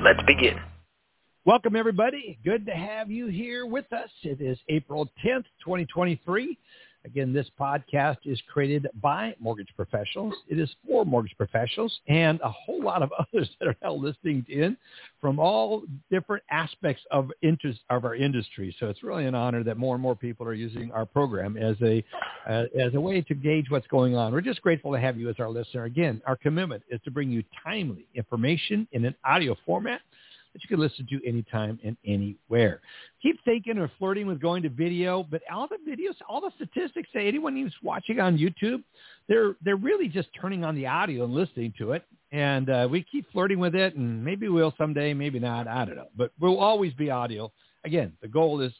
Let's begin. Welcome, everybody. Good to have you here with us. It is April 10th, 2023. Again, this podcast is created by mortgage professionals. It is for mortgage professionals and a whole lot of others that are now listening in from all different aspects of interest of our industry. So it's really an honor that more and more people are using our program as a uh, as a way to gauge what's going on. We're just grateful to have you as our listener. Again, our commitment is to bring you timely information in an audio format that you can listen to anytime and anywhere. Keep thinking or flirting with going to video, but all the videos, all the statistics say anyone who's watching on YouTube, they're they're really just turning on the audio and listening to it. And uh, we keep flirting with it, and maybe we'll someday, maybe not. I don't know, but we'll always be audio. Again, the goal is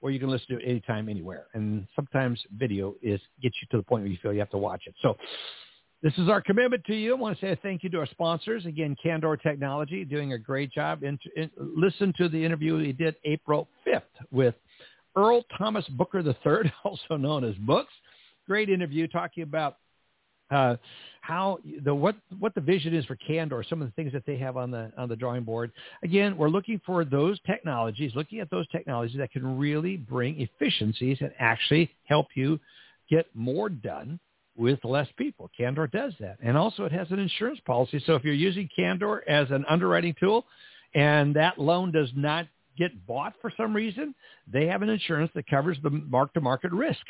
where you can listen to it anytime, anywhere. And sometimes video is gets you to the point where you feel you have to watch it. So this is our commitment to you. I want to say thank you to our sponsors. Again, Candor Technology doing a great job. In, listen to the interview we did April 5th with Earl Thomas Booker III, also known as Books. Great interview talking about uh, how the what what the vision is for Candor, some of the things that they have on the on the drawing board. Again, we're looking for those technologies, looking at those technologies that can really bring efficiencies and actually help you get more done with less people. Candor does that. And also it has an insurance policy. So if you're using Candor as an underwriting tool and that loan does not get bought for some reason, they have an insurance that covers the mark-to-market risk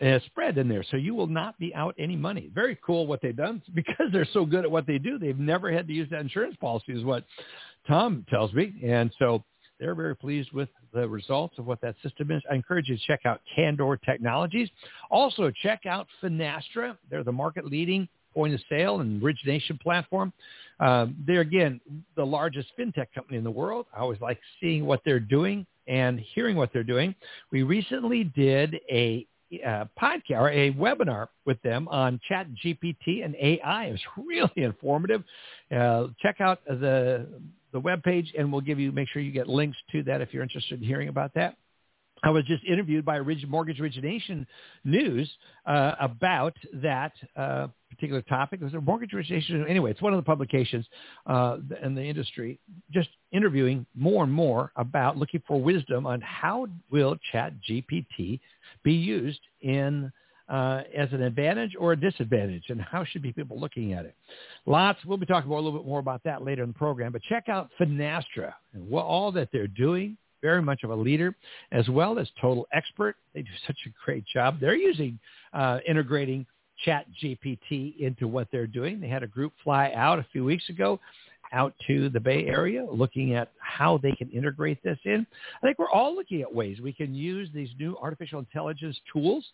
uh, spread in there. So you will not be out any money. Very cool what they've done. Because they're so good at what they do, they've never had to use that insurance policy is what Tom tells me. And so they're very pleased with the results of what that system is. I encourage you to check out Candor Technologies. Also, check out Finastra. They're the market leading point of sale and origination platform. Um, they're, again, the largest fintech company in the world. I always like seeing what they're doing and hearing what they're doing. We recently did a uh, podcast or a webinar with them on chat GPT and AI. It was really informative. Uh, check out the the web page, and we'll give you make sure you get links to that if you're interested in hearing about that. I was just interviewed by Mortgage Origination News uh, about that uh, particular topic. It was a mortgage origination. Anyway, it's one of the publications uh, in the industry, just interviewing more and more about looking for wisdom on how will Chat GPT be used in uh, as an advantage or a disadvantage, and how should be people looking at it? Lots. We'll be talking more, a little bit more about that later in the program. But check out Finastra and what, all that they're doing. Very much of a leader, as well as Total Expert. They do such a great job. They're using uh, integrating Chat GPT into what they're doing. They had a group fly out a few weeks ago out to the Bay Area looking at how they can integrate this in. I think we're all looking at ways we can use these new artificial intelligence tools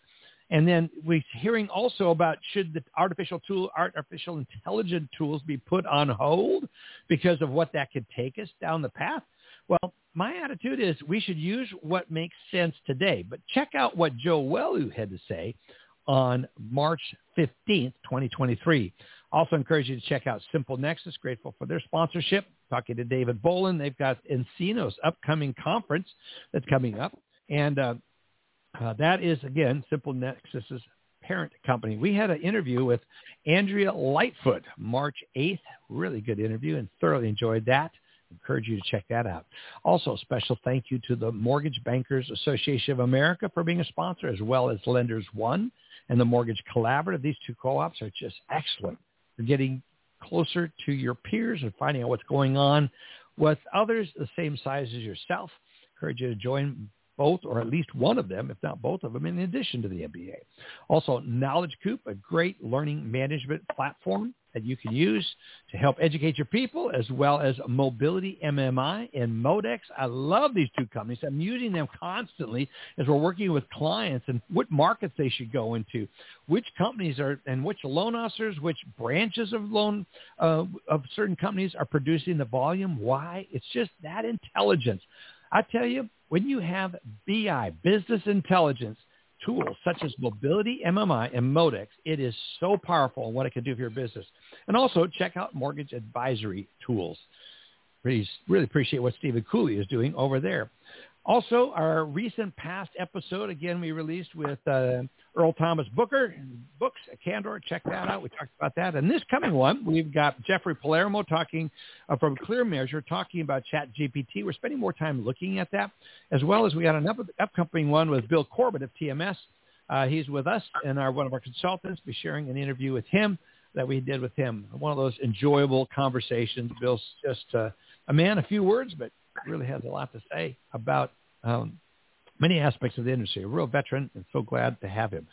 and then we're hearing also about should the artificial tool, artificial intelligent tools be put on hold because of what that could take us down the path? Well, my attitude is we should use what makes sense today. But check out what Joe Welu had to say on March 15th, 2023. Also encourage you to check out Simple Nexus. Grateful for their sponsorship. Talking to David Bolin. They've got nCino's upcoming conference that's coming up. And uh, uh, that is, again, Simple Nexus's parent company. We had an interview with Andrea Lightfoot March 8th. Really good interview and thoroughly enjoyed that. Encourage you to check that out. Also, special thank you to the Mortgage Bankers Association of America for being a sponsor, as well as Lenders One and the Mortgage Collaborative. These two co-ops are just excellent for getting closer to your peers and finding out what's going on with others the same size as yourself. Encourage you to join both or at least one of them, if not both of them, in addition to the MBA. Also, Knowledge Coop, a great learning management platform that you can use to help educate your people as well as Mobility MMI and Modex. I love these two companies. I'm using them constantly as we're working with clients and what markets they should go into, which companies are and which loan officers, which branches of loan uh, of certain companies are producing the volume. Why? It's just that intelligence. I tell you, when you have BI, business intelligence, tools such as Mobility MMI and Modex, it is so powerful in what it can do for your business. And also check out Mortgage Advisory Tools. Really, really appreciate what Stephen Cooley is doing over there. Also, our recent past episode, again, we released with uh, Earl Thomas Booker, and books, at Candor. Check that out. We talked about that. And this coming one, we've got Jeffrey Palermo talking uh, from Clear Measure, talking about Chat GPT. We're spending more time looking at that, as well as we got an up- upcoming one with Bill Corbett of TMS. Uh, he's with us and our, one of our consultants. Be sharing an interview with him that we did with him. One of those enjoyable conversations. Bill's just uh, a man, a few words, but really has a lot to say about um, many aspects of the industry. A real veteran, and so glad to have him.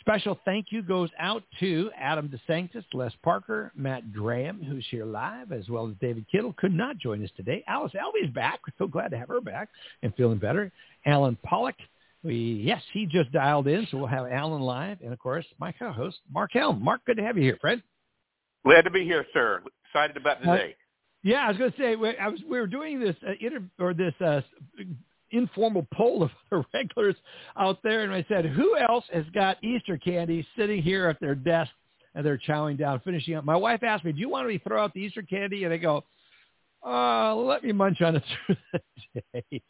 Special thank you goes out to Adam DeSanctis, Les Parker, Matt Graham, who's here live, as well as David Kittle. Could not join us today. Alice Alvey's back. We're so glad to have her back and feeling better. Allen Pollack. We, yes, he just dialed in, so we'll have Allen live. And, of course, my co-host, Marc Helm. Marc, good to have you here, friend. Glad to be here, sir. Excited about today. Yeah, I was going to say I was. We were doing this uh, inter, or this uh, informal poll of the regulars out there, and I said, "Who else has got Easter candy sitting here at their desk and they're chowing down, finishing up?" My wife asked me, "Do you want me to throw out the Easter candy?" And I go, uh, let me munch on it through the day.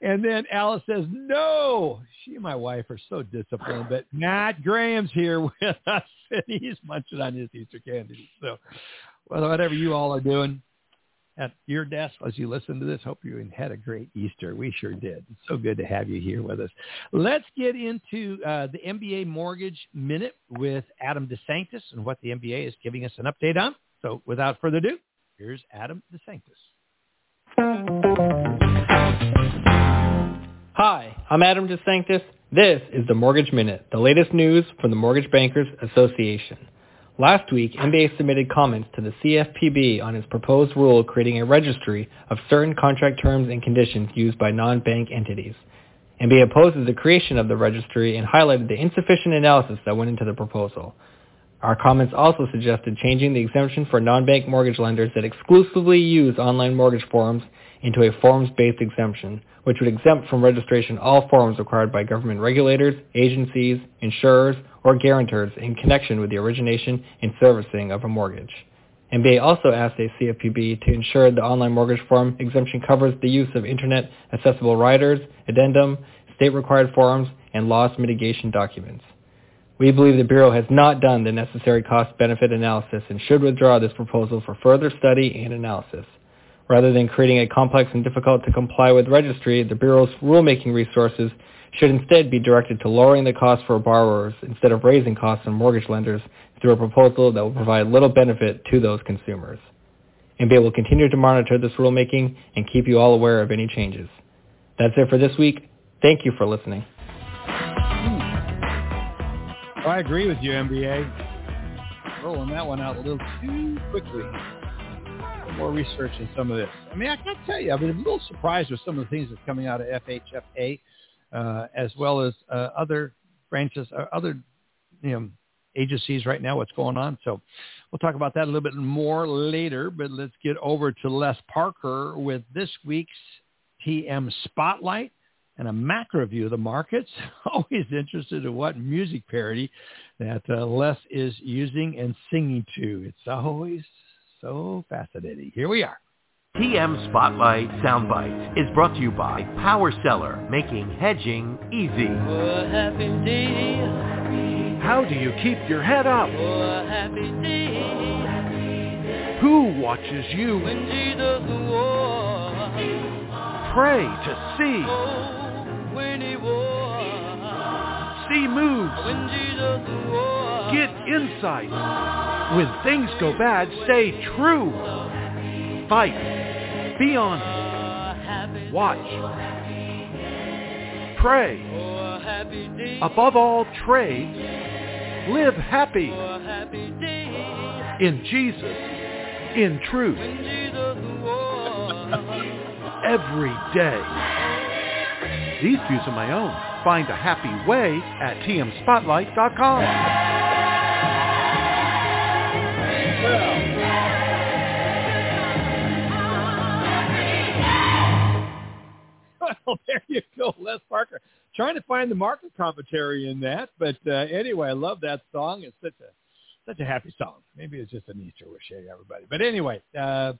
And then Alice says, no. She and my wife are so disciplined, but Matt Graham's here with us, and he's munching on his Easter candy. So well, whatever you all are doing, at your desk as you listen to this. Hope you had a great Easter. We sure did. It's so good to have you here with us. Let's get into uh, the MBA Mortgage Minute with Adam DeSanctis and what the MBA is giving us an update on. So without further ado, here's Adam DeSanctis. Hi, I'm Adam DeSanctis. This is the Mortgage Minute, the latest news from the Mortgage Bankers Association. Last week, MBA submitted comments to the CFPB on its proposed rule creating a registry of certain contract terms and conditions used by non-bank entities. MBA opposes the creation of the registry and highlighted the insufficient analysis that went into the proposal. Our comments also suggested changing the exemption for non-bank mortgage lenders that exclusively use online mortgage forms into a forms-based exemption, which would exempt from registration all forms required by government regulators, agencies, insurers, or guarantors in connection with the origination and servicing of a mortgage. MBA also asked a CFPB to ensure the online mortgage form exemption covers the use of internet accessible riders, addendum, state-required forms, and loss mitigation documents. We believe the Bureau has not done the necessary cost-benefit analysis and should withdraw this proposal for further study and analysis. Rather than creating a complex and difficult to comply with registry, the Bureau's rulemaking resources should instead be directed to lowering the cost for borrowers instead of raising costs on mortgage lenders through a proposal that will provide little benefit to those consumers. MBA will continue to monitor this rulemaking and keep you all aware of any changes. That's it for this week. Thank you for listening. I agree with you, MBA. Rolling that one out a little too quickly more research in some of this. I mean, I can't tell you. I've been a little surprised with some of the things that's coming out of FHFA, uh, as well as uh, other branches, uh, other you know agencies right now. What's going on? So we'll talk about that a little bit more later. But let's get over to Les Parker with this week's TM Spotlight and a macro view of the markets. Always interested in what music parody that uh, Les is using and singing to. It's always so fascinating. Here we are. TM Spotlight Soundbites is brought to you by Power Seller, making hedging easy. How do you keep your head up? Who watches you? Pray to see. See moves. Get insight. When things go bad, stay true. Fight. Be honest. Watch. Pray. Above all, trade. Live happy. in Jesus, in truth, every day. These views are my own. Find a happy way at tmspotlight.com. you go, Les Parker. Trying to find the market commentary in that, but uh, anyway, I love that song. It's such a such a happy song. Maybe it's just an Easter wish, hey everybody. But anyway, uh,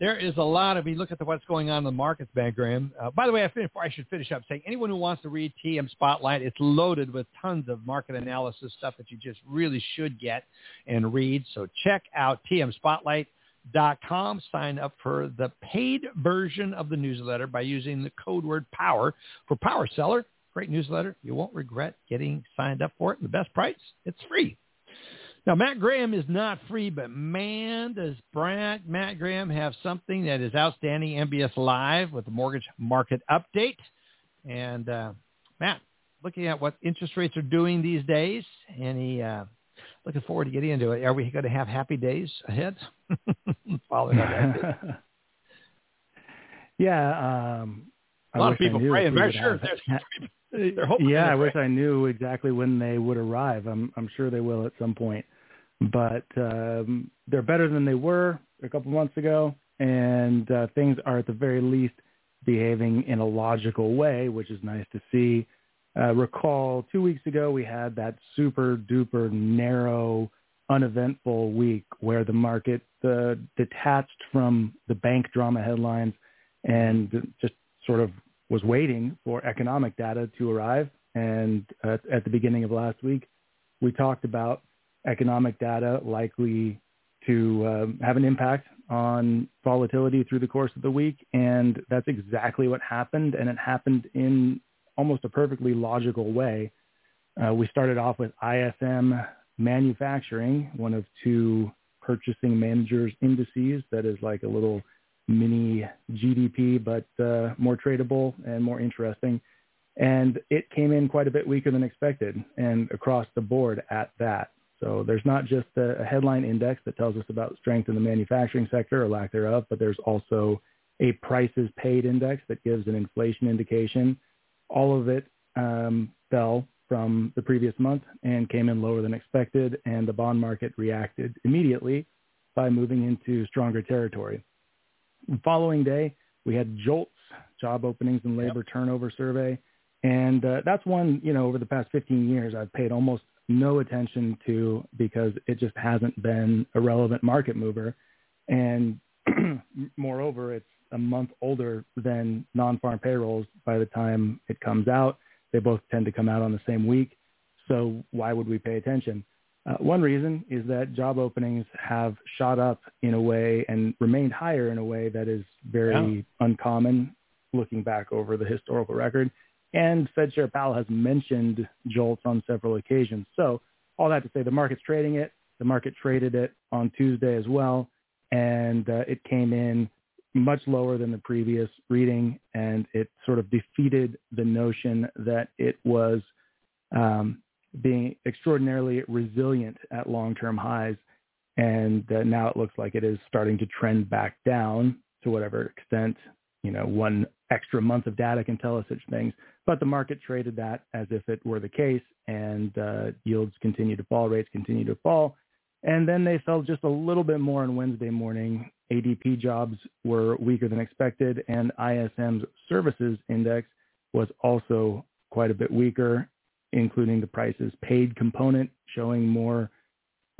there is a lot of. You look at the, what's going on in the markets, Ben Graham. Uh, by the way, I, fin- I should finish up saying anyone who wants to read TM Spotlight, it's loaded with tons of market analysis stuff that you just really should get and read. So check out TM Spotlight dot com. Sign up for the paid version of the newsletter by using the code word POWER for Power Seller. Great newsletter. You won't regret getting signed up for it. The best price, it's free. Now, Matt Graham is not free, but man, does Brad, Matt Graham have something that is outstanding. MBS Live with the mortgage market update. And uh, Matt, looking at what interest rates are doing these days, any uh, looking forward to getting into it. Are we going to have happy days ahead? Following that. yeah, um, a lot of people praying. Very sure. They're, they're hoping yeah, I wish I knew exactly when they would arrive. I'm I'm sure they will at some point, but um, they're better than they were a couple months ago, and uh, things are at the very least behaving in a logical way, which is nice to see. Uh, recall two weeks ago we had that super duper narrow, uneventful week where the market uh, detached from the bank drama headlines and just sort of was waiting for economic data to arrive. And uh, at the beginning of last week, we talked about economic data likely to um, have an impact on volatility through the course of the week. And that's exactly what happened. And it happened in almost a perfectly logical way. Uh, we started off with ISM manufacturing, one of two purchasing managers indices that is like a little mini GDP, but uh, more tradable and more interesting. And it came in quite a bit weaker than expected and across the board at that. So there's not just a, headline index that tells us about strength in the manufacturing sector or lack thereof, but there's also a prices paid index that gives an inflation indication. All of it um, fell from the previous month and came in lower than expected, and the bond market reacted immediately by moving into stronger territory. The following day, we had JOLTS, job openings and labor yep. turnover survey. And uh, that's one, you know, over the past 15 years, I've paid almost no attention to because it just hasn't been a relevant market mover. And moreover, it's a month older than non-farm payrolls by the time it comes out. They both tend to come out on the same week. So why would we pay attention? Uh, one reason is that job openings have shot up in a way and remained higher in a way that is very yeah. uncommon looking back over the historical record. And Fed Chair Powell has mentioned JOLTS on several occasions. So all that to say, the market's trading it. The market traded it on Tuesday as well, and uh, it came in much lower than the previous reading, and it sort of defeated the notion that it was um, being extraordinarily resilient at long-term highs. And uh, now it looks like it is starting to trend back down to whatever extent, you know, one extra month of data can tell us such things. But the market traded that as if it were the case, and uh, yields continue to fall, rates continue to fall. And then they fell just a little bit more on Wednesday morning. ADP jobs were weaker than expected, and ISM's services index was also quite a bit weaker including the prices paid component showing more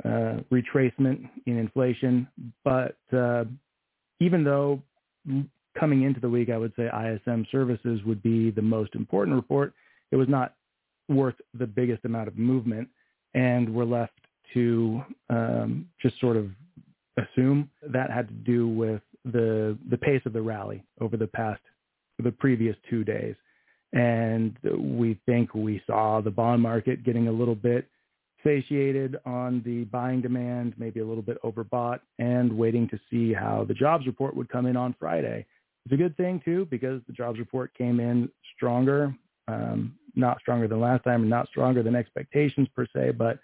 uh, retracement in inflation. But uh, even though coming into the week, I would say ISM services would be the most important report, it was not worth the biggest amount of movement, and we're left to um, just sort of assume that had to do with the the pace of the rally over the past the previous two days. And we think we saw the bond market getting a little bit satiated on the buying demand, maybe a little bit overbought, and waiting to see how the jobs report would come in on Friday. It's a good thing, too, because the jobs report came in stronger, um, not stronger than last time and not stronger than expectations per se, but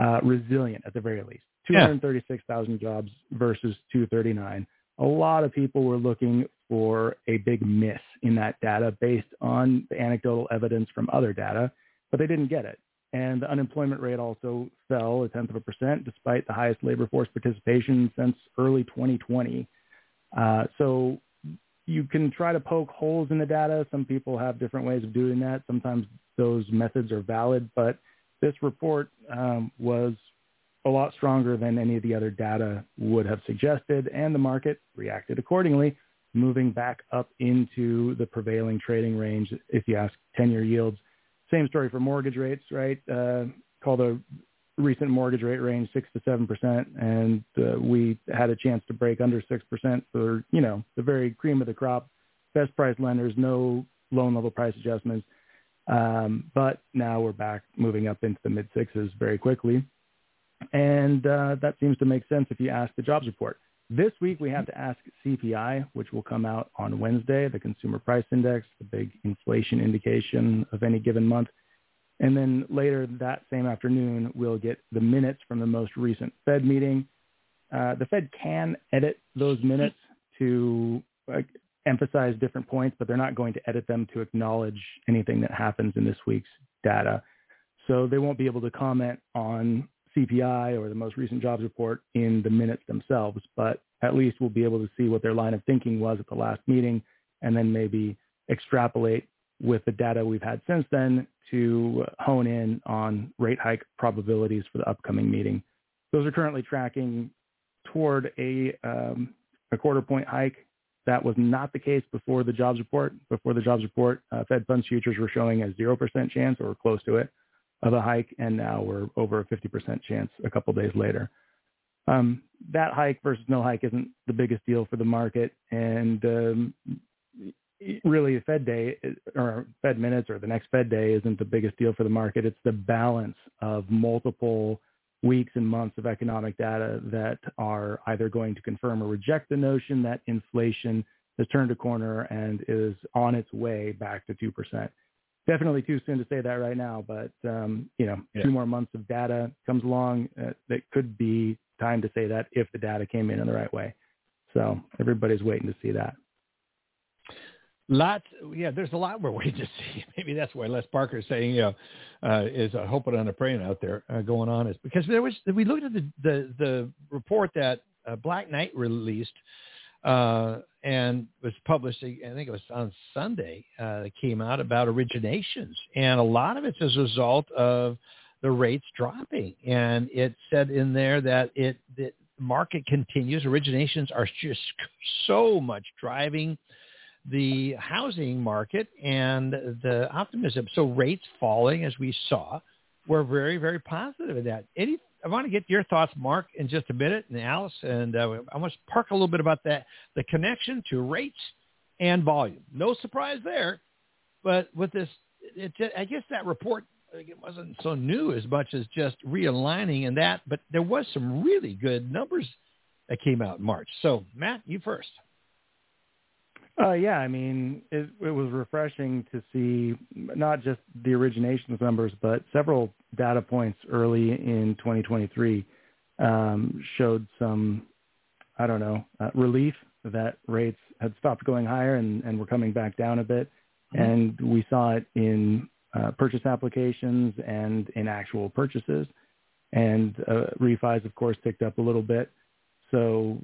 uh, resilient at the very least. 236,000 yeah. jobs versus 239. A lot of people were looking for a big miss in that data based on the anecdotal evidence from other data, but they didn't get it. And the unemployment rate also fell a tenth of a percent despite the highest labor force participation since early 2020. Uh, so you can try to poke holes in the data. Some people have different ways of doing that. Sometimes those methods are valid, but this report um, was a lot stronger than any of the other data would have suggested, and the market reacted accordingly, moving back up into the prevailing trading range. If you ask 10-year yields, same story for mortgage rates, right? Uh, call the recent mortgage rate range six to seven percent, and uh, we had a chance to break under six percent for you know the very cream of the crop, best price lenders, no loan level price adjustments. Um, but now we're back moving up into the mid sixes very quickly. And uh, that seems to make sense if you ask the jobs report. This week we have to ask CPI, which will come out on Wednesday, the Consumer Price Index, the big inflation indication of any given month. And then later that same afternoon, we'll get the minutes from the most recent Fed meeting. Uh, the Fed can edit those minutes to emphasize different points, but they're not going to edit them to acknowledge anything that happens in this week's data. So they won't be able to comment on CPI or the most recent jobs report in the minutes themselves, but at least we'll be able to see what their line of thinking was at the last meeting and then maybe extrapolate with the data we've had since then to hone in on rate hike probabilities for the upcoming meeting. Those are currently tracking toward a, um, a quarter point hike that was not the case before the jobs report. Before the jobs report, uh, Fed funds futures were showing a 0% chance or close to it of a hike, and now we're over a 50% chance a couple days later. Um, that hike versus no hike isn't the biggest deal for the market, and um, really, a Fed day or Fed minutes or the next Fed day isn't the biggest deal for the market. It's the balance of multiple weeks and months of economic data that are either going to confirm or reject the notion that inflation has turned a corner and is on its way back to 2%. Definitely too soon to say that right now, but um, you know, yeah. two more months of data comes along uh, that could be time to say that if the data came in in the right way. So everybody's waiting to see that. Lots, yeah. There's a lot we're waiting to see. Maybe that's why Les Parker is saying, you know, uh, is a hoping and a praying out there uh, going on is because there was we looked at the the, the report that uh, Black Knight released uh, and was published. I think it was on Sunday. Uh, that came out about originations, and a lot of it's as a result of the rates dropping. And it said in there that it the market continues. Originations are just so much driving the housing market and the optimism. So rates falling, as we saw, were very, very positive in that. Any, I want to get your thoughts, Marc, in just a minute, and Alice, and uh, I want to park a little bit about that, the connection to rates and volume. No surprise there, but with this, it, I guess that report it wasn't so new as much as just realigning and that, but there was some really good numbers that came out in March. So, Matt, you first. Uh, yeah, I mean, it, it was refreshing to see not just the originations numbers, but several data points early in 2023 um, showed some, I don't know, uh, relief that rates had stopped going higher and, and were coming back down a bit. Mm-hmm. And we saw it in uh, purchase applications and in actual purchases. And uh, refis, of course, picked up a little bit. So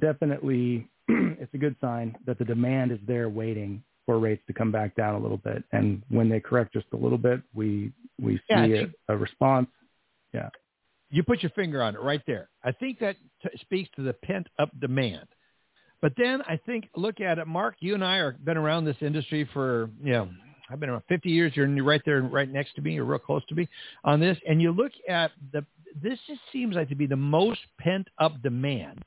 definitely it's a good sign that the demand is there waiting for rates to come back down a little bit. And when they correct just a little bit, we we see yeah, a, a response. Yeah. You put your finger on it right there. I think that t- speaks to the pent up demand. But then I think look at it, Marc. You and I are been around this industry for you know I've been around 50 years. You're right there, right next to me. You're real close to me on this. And you look at the. This just seems like to be the most pent up demand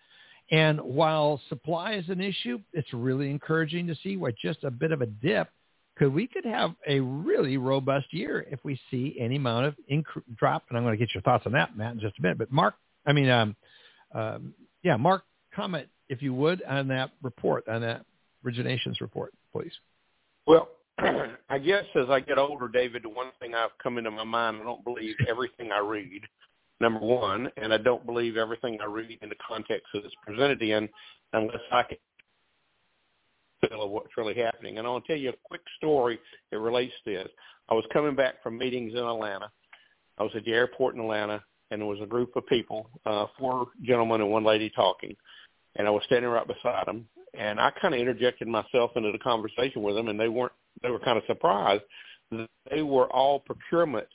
and while supply is an issue, it's really encouraging to see what just a bit of a dip could we could have a really robust year if we see any amount of inc- drop. And I'm going to get your thoughts on that, Matt, in just a minute. But Marc, I mean, um, um, yeah, Marc, comment if you would on that report, on that originations report, please. Well, I guess as I get older, David, the one thing I've come into my mind, I don't believe everything I read. Number one, and I don't believe everything I read in the context that it's presented in unless I can feel what's really happening. And I want to tell you a quick story that relates to this. I was coming back from meetings in Atlanta. I was at the airport in Atlanta, and there was a group of people, uh, four gentlemen and one lady talking, and I was standing right beside them. And I kind of interjected myself into the conversation with them, and they weren't. They were kind of surprised. They were all procurement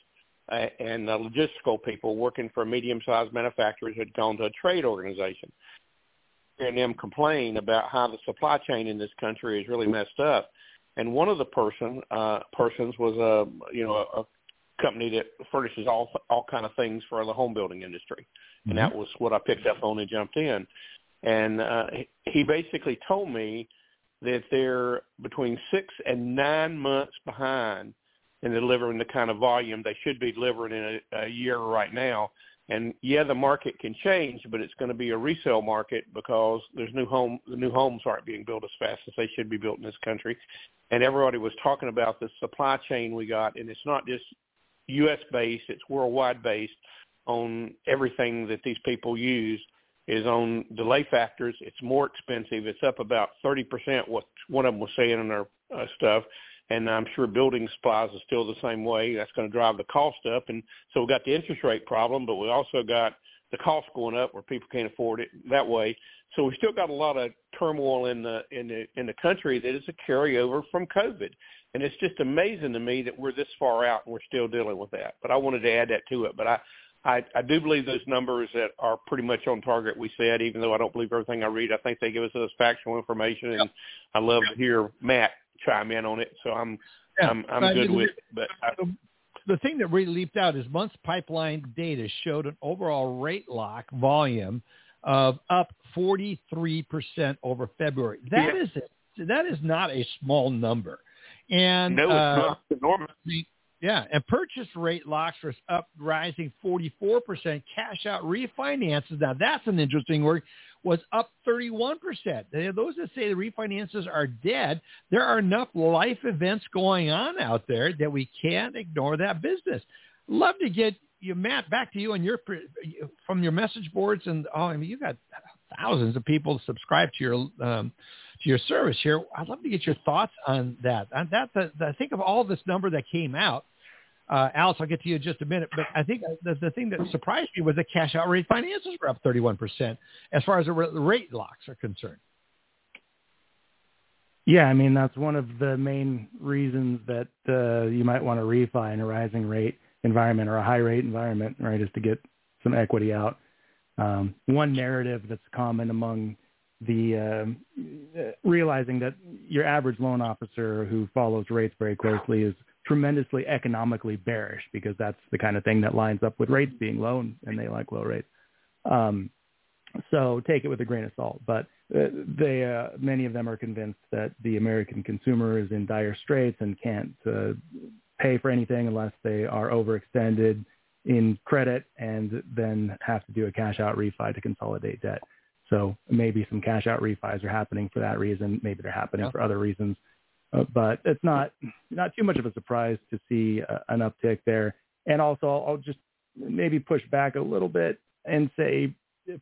and uh, logistical people working for medium-sized manufacturers had gone to a trade organization. Hearing them complain about how the supply chain in this country is really messed up, and one of the person uh, persons was a you know a, company that furnishes all all kind of things for the home building industry, and mm-hmm. that was what I picked up on and jumped in. And uh, he basically told me that they're between six and nine months behind in delivering the kind of volume they should be delivering in a, a year right now. And yeah, the market can change, but it's going to be a resale market because there's new home the new homes aren't being built as fast as they should be built in this country. And everybody was talking about the supply chain we got, and it's not just U.S. based; it's worldwide based on everything that these people use is on delay factors. It's more expensive. It's up about 30%, what one of them was saying in their uh, stuff and I'm sure building supplies is still the same way. That's going to drive the cost up, and so we got the interest rate problem, but we also got the cost going up where people can't afford it that way. So we still got a lot of turmoil in the in the in the country that is a carryover from COVID, and it's just amazing to me that we're this far out and we're still dealing with that. But I wanted to add that to it. But I I, I do believe those numbers that are pretty much on target. We said, even though I don't believe everything I read, I think they give us this factual information, and I love to hear Matt chime in on it. So I'm yeah, I'm I'm good with. It, but I, the thing that really leaped out is months pipeline data showed an overall rate lock volume of up 43% over February. That yeah. is a, that is not a small number. And no, it's uh, not enormous. Yeah, and purchase rate locks are up, rising 44%. Cash out refinances, now that's an interesting word, was up 31%. Those that say the refinances are dead, there are enough life events going on out there that we can't ignore that business. Love to get you, Matt, back to you and your from your message boards and oh, I mean, you got thousands of people subscribe to your um, to your service here. I'd love to get your thoughts on that. And that's a, I think of all this number that came out uh, Alice, I'll get to you in just a minute, but I think the, the thing that surprised me was the cash out refinances were up 31% as far as the rate locks are concerned. Yeah, I mean, that's one of the main reasons that uh, you might want to refi in a rising rate environment or a high rate environment, right, is to get some equity out. Um, one narrative that's common among the uh, realizing that your average loan officer who follows rates very closely is – tremendously economically bearish because that's the kind of thing that lines up with rates being low and, and they like low rates. Um, so take it with a grain of salt. But uh, they, uh, many of them are convinced that the American consumer is in dire straits and can't uh, pay for anything unless they are overextended in credit and then have to do a cash out refi to consolidate debt. So maybe some cash out refis are happening for that reason. Maybe they're happening yeah. for other reasons. Uh, but it's not not too much of a surprise to see uh, an uptick there. And also, I'll, I'll just maybe push back a little bit and say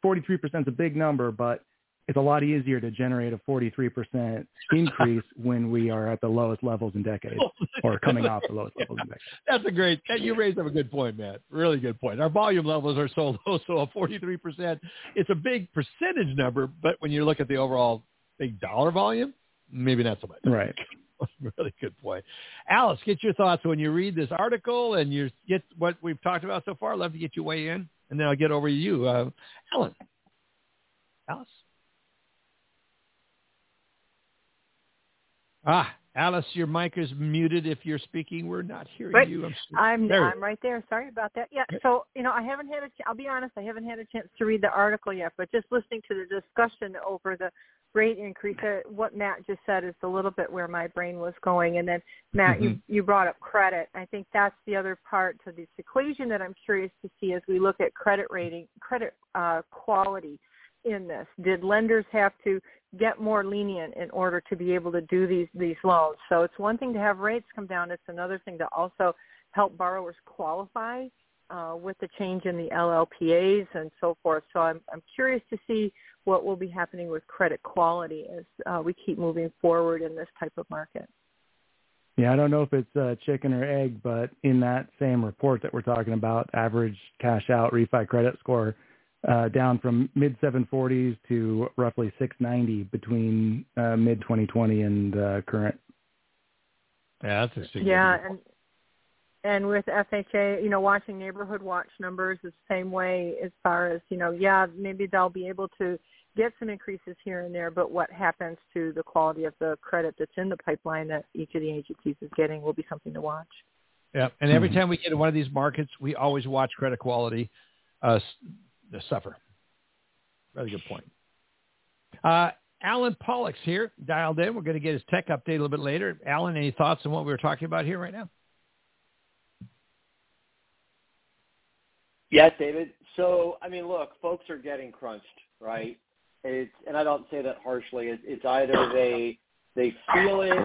43% is a big number, but it's a lot easier to generate a 43% increase when we are at the lowest levels in decades or coming off the lowest levels in decades. That's a great, you raised up a good point, Matt. Really good point. Our volume levels are so low, so a 43%, it's a big percentage number, but when you look at the overall big dollar volume, maybe not so much. Right. really good point. Alice, get your thoughts when you read this article and you get what we've talked about so far. I'd love to get you weigh in, and then I'll get over to you, uh, Allen. Alice. Ah, Alice, your mic is muted. If you're speaking, we're not hearing right. you. I'm, I'm, I'm right there. Sorry about that. Yeah. So you know, I haven't had a. I'll be honest. I haven't had a chance to read the article yet, but just listening to the discussion over the rate increase. Uh, what Matt just said is a little bit where my brain was going. And then Matt, mm-hmm. you you brought up credit. I think that's the other part to this equation that I'm curious to see as we look at credit rating, credit uh, quality in this. Did lenders have to get more lenient in order to be able to do these these loans? So it's one thing to have rates come down. It's another thing to also help borrowers qualify uh, with the change in the LLPAs and so forth. So I'm I'm curious to see what will be happening with credit quality as uh, we keep moving forward in this type of market. Yeah, I don't know if it's uh, chicken or egg, but in that same report that we're talking about, average cash out refi credit score uh, down from mid 740s to roughly 690 between uh, mid 2020 and uh, current. Yeah, that's a significant. Yeah, and and with FHA, you know, watching neighborhood watch numbers the same way as far as you know, yeah, maybe they'll be able to get some increases here and there, but what happens to the quality of the credit that's in the pipeline that each of the agencies is getting will be something to watch. Yeah, and every time we get in one of these markets, we always watch credit quality uh, suffer. Very good point. Uh, Allen Pollack's here, dialed in. We're going to get his tech update a little bit later. Allen, any thoughts on what we were talking about here right now? Yes, David. So, I mean, look, folks are getting crunched, right? It's, and I don't say that harshly. It's, it's either they they feel it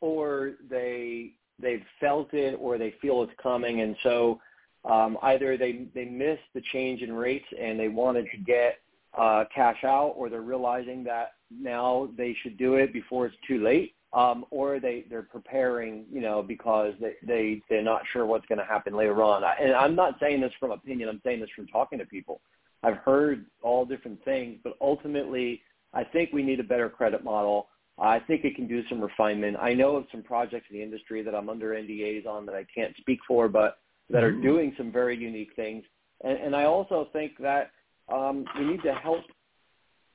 or they they've felt it or they feel it's coming, and so um, either they they missed the change in rates and they wanted to get uh, cash out, or they're realizing that now they should do it before it's too late, um, or they they're preparing, you know, because they they they're not sure what's going to happen later on. And I'm not saying this from opinion. I'm saying this from talking to people. I've heard all different things, but ultimately, I think we need a better credit model. I think it can do some refinement. I know of some projects in the industry that I'm under NDAs on that I can't speak for, but that are doing some very unique things. And, and I also think that um, we need to help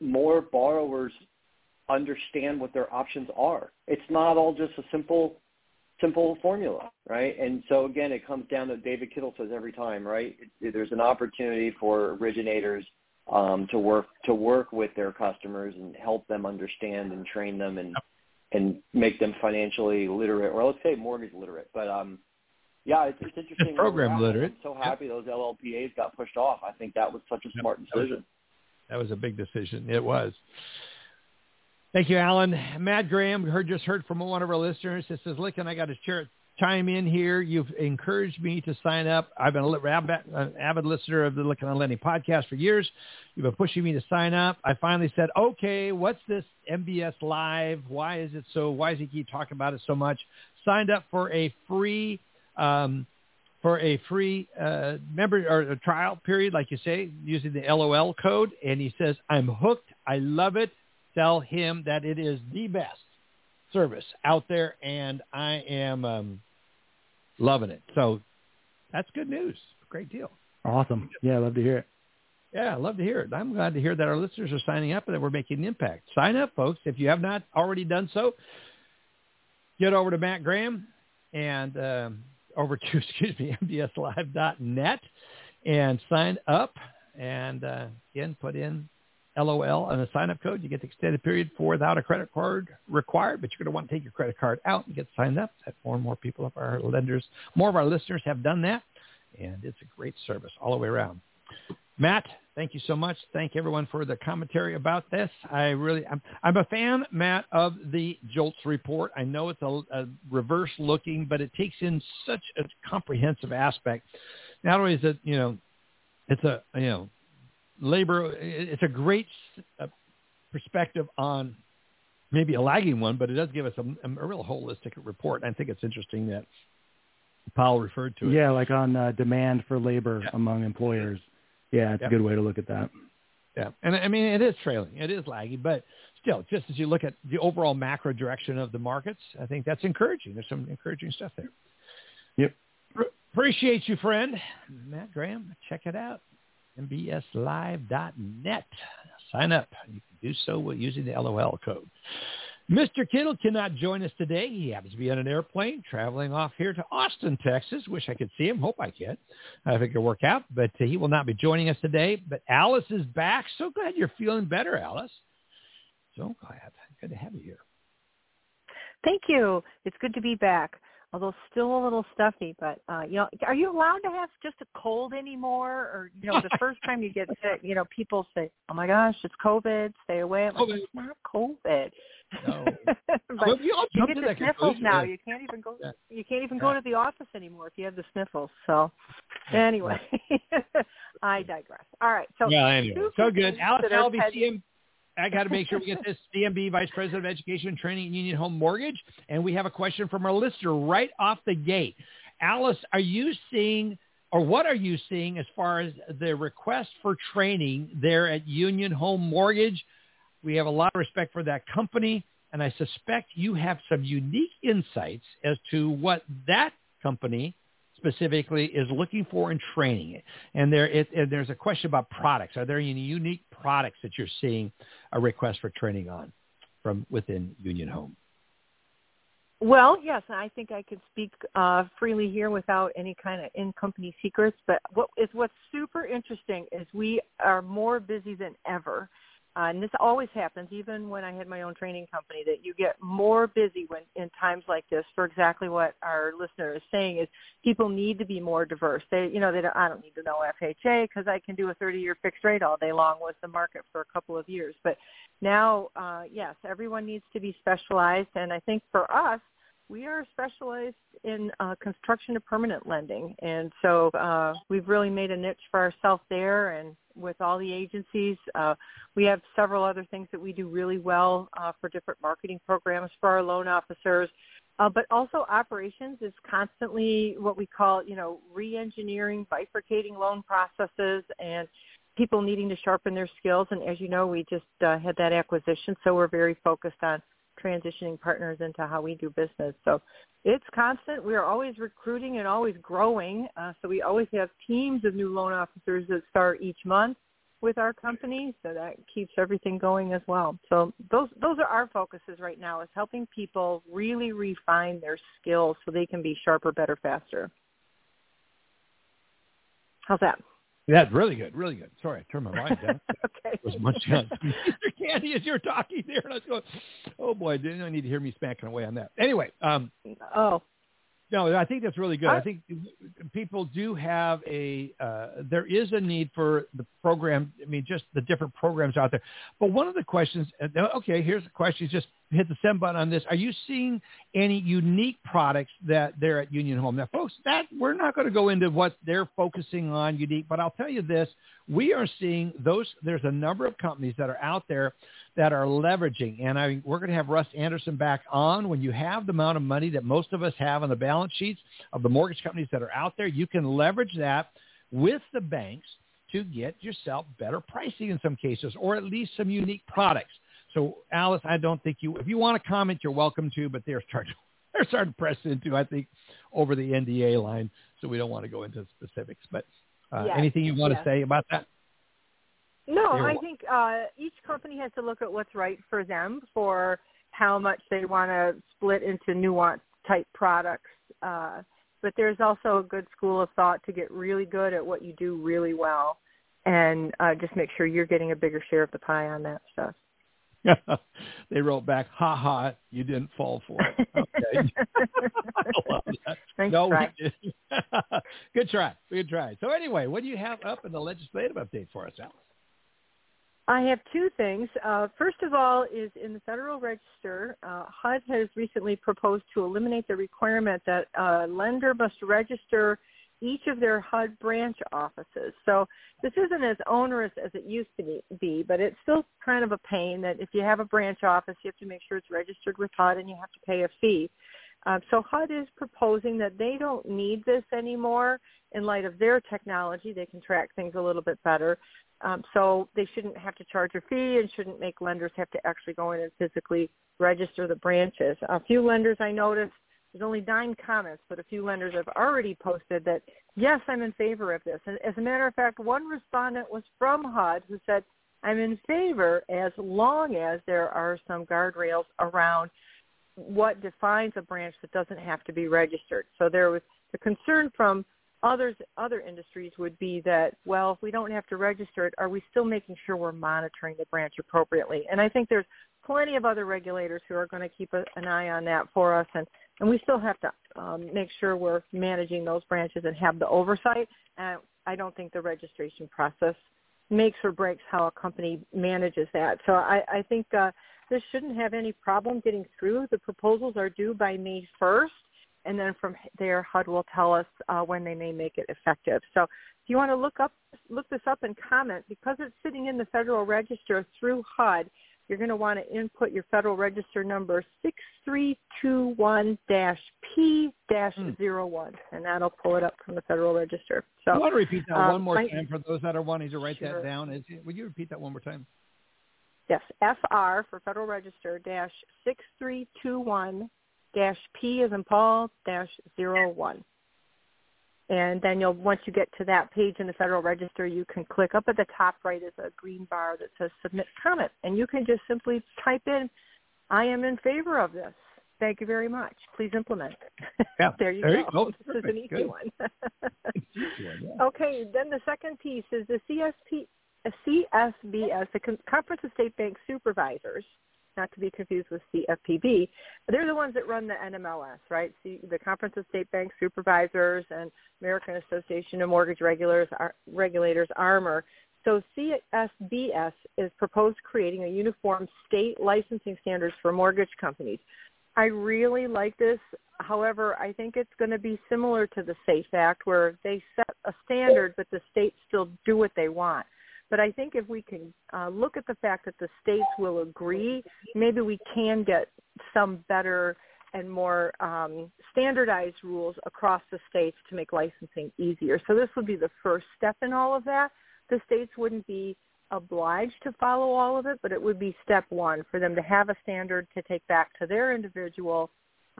more borrowers understand what their options are. It's not all just a simple simple formula, right? And so again, it comes down to David Kittle says every time, right? It, there's an opportunity for originators um, to work to work with their customers and help them understand and train them and and make them financially literate, or let's say mortgage literate. But um, yeah, it's, it's interesting. program literate. I'm so happy those LLPAs got pushed off. I think that was such a smart decision. That was a big decision. It was. Thank you, Allen. Matt Graham heard just heard from one of our listeners. It says, "Look, and I got to share chime in here. You've encouraged me to sign up. I've been a an avid listener of the Lykken on Lending podcast for years. You've been pushing me to sign up. I finally said, okay, what's this MBS Live? Why is it so? Why does he keep talking about it so much? Signed up for a free um, for a free uh, member or a trial period, like you say, using the LOL code. And he says, I'm hooked. I love it. Tell him that it is the best service out there, and I am um, loving it. So that's good news. Great deal. Awesome. Yeah, I love to hear it. Yeah, I love to hear it. I'm glad to hear that our listeners are signing up and that we're making an impact. Sign up, folks. If you have not already done so, get over to Matt Graham and um, over to, excuse me, mbslive.net and sign up. And uh, again, put in LOL and a sign-up code. You get the extended period for without a credit card required, but you're going to want to take your credit card out and get signed up. That more and more people of our lenders, more of our listeners have done that, and it's a great service all the way around. Matt, thank you so much. Thank everyone for the commentary about this. I really, I'm, I'm a fan, Matt, of the JOLTS report. I know it's a, a reverse looking, but it takes in such a comprehensive aspect. Not only is it, you know, it's a, you know, labor, it's a great uh, perspective on maybe a lagging one, but it does give us a, a real holistic report. I think it's interesting that Powell referred to it. Yeah, like on uh, demand for labor yeah. among employers. Yeah, it's yeah. a good way to look at that. Yeah, and I mean it is trailing, it is lagging, but still, just as you look at the overall macro direction of the markets, I think that's encouraging. There's some encouraging stuff there. Yep. Appreciate you, friend. Matt Graham, check it out. MBSLive.net. Sign up. You can do so using the LOL code. Mr. Kittle cannot join us today. He happens to be on an airplane traveling off here to Austin, Texas. Wish I could see him. Hope I can. I think it'll work out. But uh, he will not be joining us today. But Alice is back. So glad you're feeling better, Alice. So glad. Good to have you here. Thank you. It's good to be back although still a little stuffy. But uh, you know, are you allowed to have just a cold anymore? Or you know, the first time you get sick, you know, people say, "Oh my gosh, it's COVID. Stay away." I'm like, it's not COVID. No. but you, you get the sniffles now. You can't even go. Yeah. You can't even go to the office anymore if you have the sniffles. So, anyway, I digress. All right. So yeah, anyway, so good. Alice Alvey, CM. I got to make sure we get this CMB Vice President of Education and Training at Union Home Mortgage, and we have a question from our listener right off the gate. Alice, are you seeing or what are you seeing as far as the request for training there at Union Home Mortgage? We have a lot of respect for that company, and I suspect you have some unique insights as to what that company specifically is looking for in training. And there, it, and there's a question about products. Are there any unique products that you're seeing a request for training on from within Union Home? Well, yes, I think I could speak uh, freely here without any kind of in-company secrets. But what is what's super interesting is we are more busy than ever. Uh, and this always happens, even when I had my own training company, that you get more busy when in times like this. For exactly what our listener is saying is, people need to be more diverse. They, you know, they don't, I don't need to know FHA because I can do a 30-year fixed rate all day long with the market for a couple of years. But now, uh, yes, everyone needs to be specialized, and I think for us, we are specialized in uh, construction to permanent lending, and so uh, we've really made a niche for ourselves there. And with all the agencies, uh, we have several other things that we do really well uh, for different marketing programs for our loan officers. Uh, but also operations is constantly what we call, you know, re-engineering, bifurcating loan processes, and people needing to sharpen their skills. And as you know, we just uh, had that acquisition, so we're very focused on transitioning partners into how we do business. So it's constant. We are always recruiting and always growing. Uh, so we always have teams of new loan officers that start each month with our company. So that keeps everything going as well. So those those are our focuses right now is helping people really refine their skills so they can be sharper, better, faster. How's that? That's really good, really good. Sorry, I turned my volume down. okay. was munching on candy as you're talking there, and I was going, "Oh boy, didn't I need to hear me smacking away on that?" Anyway, um, oh, no, I think that's really good. I think people do have a uh, there is a need for the program. I mean, just the different programs out there. But one of the questions, uh, okay, here's the question. Just hit the send button on this. Are you seeing any unique products that they're at Union Home? Now, folks, that we're not going to go into what they're focusing on unique, but I'll tell you this: we are seeing those. There's a number of companies that are out there that are leveraging. And I, we're going to have Russ Anderson back on. When you have the amount of money that most of us have on the balance sheets of the mortgage companies that are out there, you can leverage that with the banks to get yourself better pricing in some cases, or at least some unique products. So, Alice, I don't think you, if you want to comment, you're welcome to, but they're starting, they're starting to press into, I think, over the NDA line. So we don't want to go into specifics. But uh, yes. anything you want yes. to say about that? No, I think uh, each company has to look at what's right for them for how much they want to split into nuance type products. Uh, but there's also a good school of thought to get really good at what you do really well and uh, just make sure you're getting a bigger share of the pie on that stuff. they wrote back, "Ha ha, you didn't fall for it." Okay, I love that. Nice no, try. we did. Good try. Good try. So anyway, what do you have up in the legislative update for us, Alice? I have two things. Uh, first of all is in the Federal Register, uh, HUD has recently proposed to eliminate the requirement that a lender must register each of their HUD branch offices. So this isn't as onerous as it used to be, but it's still kind of a pain that if you have a branch office, you have to make sure it's registered with HUD and you have to pay a fee. Uh, so HUD is proposing that they don't need this anymore in light of their technology. They can track things a little bit better. Um, so they shouldn't have to charge a fee and shouldn't make lenders have to actually go in and physically register the branches. A few lenders I noticed, there's only nine comments, but a few lenders have already posted that, yes, I'm in favor of this. And as a matter of fact, one respondent was from HUD who said, I'm in favor as long as there are some guardrails around what defines a branch that doesn't have to be registered. So there was the concern from others other industries would be that well if we don't have to register it are we still making sure we're monitoring the branch appropriately? And i think there's plenty of other regulators who are going to keep a, an eye on that for us and and we still have to um, make sure we're managing those branches and have the oversight. And i don't think the registration process makes or breaks how a company manages that. So i i think uh this shouldn't have any problem getting through. The proposals are due by May 1st, and then from there, HUD will tell us uh, when they may make it effective. So if you want to look up look this up and comment, because it's sitting in the Federal Register through HUD, you're going to want to input your Federal Register number 6321-P-01, and that'll pull it up from the Federal Register. So I want to repeat that um, one more my, time for those that are wanting to write sure. that down. Is, would you repeat that one more time? Yes, FR for Federal Register dash 6321 dash P as in Paul dash zero one. And then you'll once you get to that page in the Federal Register, you can click up at the top right is a green bar that says Submit Comment, and you can just simply type in, "I am in favor of this." Thank you very much. Please implement. Yeah, there you there go. You this is an easy Good. one. one yeah. Okay, then the second piece is the CSP, CSBS, the Conference of State Bank Supervisors not to be confused with CFPB. They're the ones that run the NMLS, right? See, the Conference of State Bank Supervisors and American Association of Mortgage Regulators, Regulators, AARMR. So CSBS is proposed creating a uniform state licensing standards for mortgage companies. I really like this. However, I think it's going to be similar to the SAFE Act where they set a standard, but the states still do what they want. But I think if we can uh, look at the fact that the states will agree, maybe we can get some better and more um, standardized rules across the states to make licensing easier. So this would be the first step in all of that. The states wouldn't be obliged to follow all of it, but it would be step one for them to have a standard to take back to their individual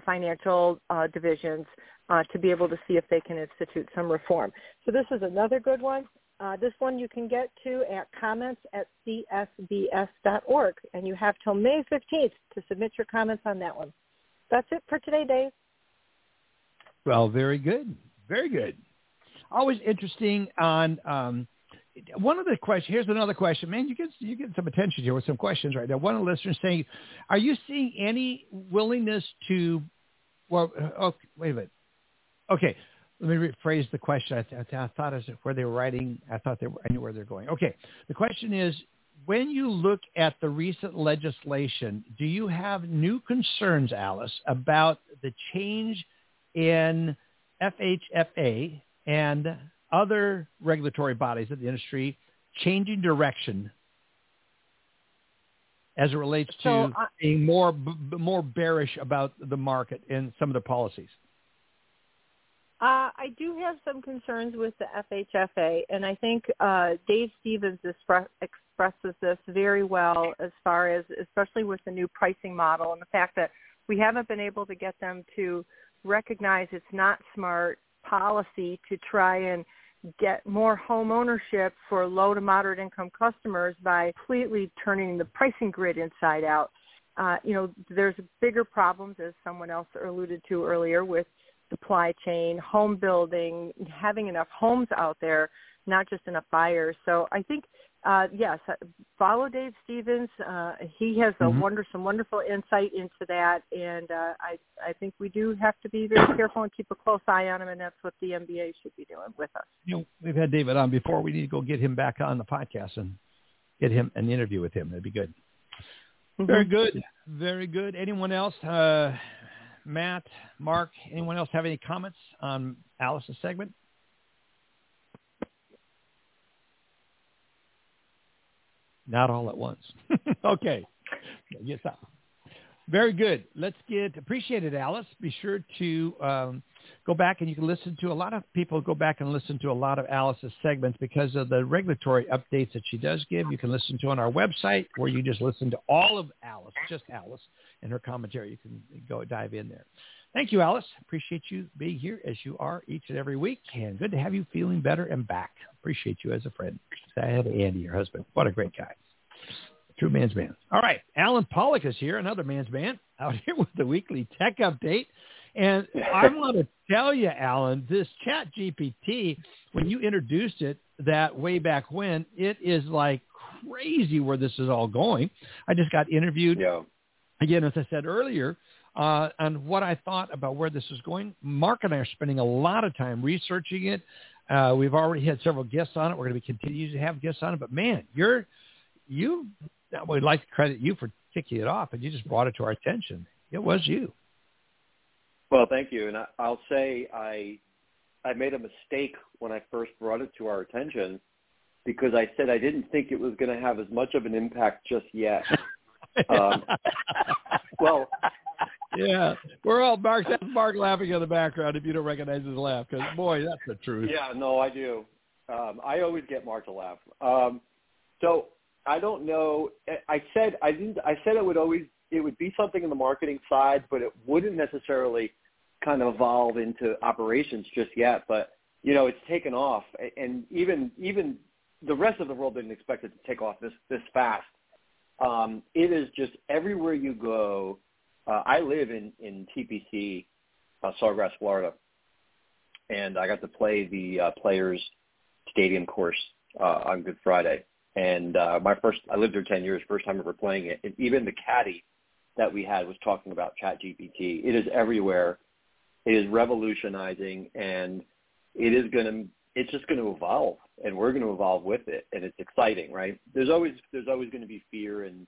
financial uh, divisions uh, to be able to see if they can institute some reform. So this is another good one. Uh, this one you can get to at comments at csbs.org, and you have till May 15th to submit your comments on that one. That's it for today, Dave. Well, very good. Very good. Always interesting on um, one of the questions. Here's another question, man. You get you get some attention here with some questions right now. One of the listeners saying, "Are you seeing any willingness to?" Well, oh, wait a minute. Okay, let me rephrase the question. I, th- I thought as where they were writing. I thought they were, I knew where they're going. Okay, the question is: When you look at the recent legislation, do you have new concerns, Alice, about the change in FHFA and other regulatory bodies of the industry changing direction as it relates to so, uh, being more b- more bearish about the market and some of the policies? Uh, I do have some concerns with the FHFA, and I think uh, Dave Stevens expre- expresses this very well as far as, especially with the new pricing model and the fact that we haven't been able to get them to recognize it's not smart policy to try and get more home ownership for low to moderate income customers by completely turning the pricing grid inside out. Uh, you know, there's bigger problems, as someone else alluded to earlier, with supply chain, home building, having enough homes out there, not just enough buyers. So I think, uh, yes, uh, follow Dave Stevens. Uh, he has a mm-hmm. wonder, some wonderful insight into that, and uh, I, I think we do have to be very careful and keep a close eye on him, and that's what the MBA should be doing with us. You know, we've had David on before. We need to go get him back on the podcast and get him an interview with him. That'd be good. Mm-hmm. Very good. Very good. Anyone else? Uh, Matt, Marc, anyone else have any comments on Alice's segment? Not all at once. okay. Yes. Sir. Very good. Let's get appreciated, Alice. Be sure to um, go back and you can listen to a lot of people go back and listen to a lot of Alice's segments because of the regulatory updates that she does give. You can listen to on our website where you just listen to all of Alice, just Alice, and her commentary. You can go dive in there. Thank you, Alice. Appreciate you being here as you are each and every week. And good to have you feeling better and back. Appreciate you as a friend. Sad Andy, your husband. What a great guy. True man's man. All right. Allen Pollack is here, another man's man, out here with the weekly tech update. And I want to tell you, Allen, this chat GPT, when you introduced it that way back when, it is like crazy where this is all going. I just got interviewed yeah. Again, as I said earlier, uh, on what I thought about where this is going. Marc and I are spending a lot of time researching it. Uh, we've already had several guests on it. We're going to be continuing to have guests on it. But man, you're you. We'd like to credit you for kicking it off, and you just brought it to our attention. It was you. Well, thank you, and I, I'll say I I made a mistake when I first brought it to our attention because I said I didn't think it was going to have as much of an impact just yet. um, well, yeah, we're all Marc. That's Marc laughing in the background. If you don't recognize his laugh, because boy, that's the truth. Yeah, no, I do. Um, I always get Marc to laugh. Um, so I don't know. I said I didn't. I said it would always. It would be something in the marketing side, but it wouldn't necessarily kind of evolve into operations just yet. But you know, it's taken off, and even even the rest of the world didn't expect it to take off this this fast. Um, it is just everywhere you go. Uh, I live in in TPC, uh, Sawgrass, Florida, and I got to play the uh, Players Stadium course uh, on Good Friday. And uh, my first, I lived there ten years. First time ever playing it. And even the caddy that we had was talking about ChatGPT. It is everywhere. It is revolutionizing, and it is going to. It's just going to evolve, and we're going to evolve with it, and it's exciting, right? There's always there's always going to be fear, and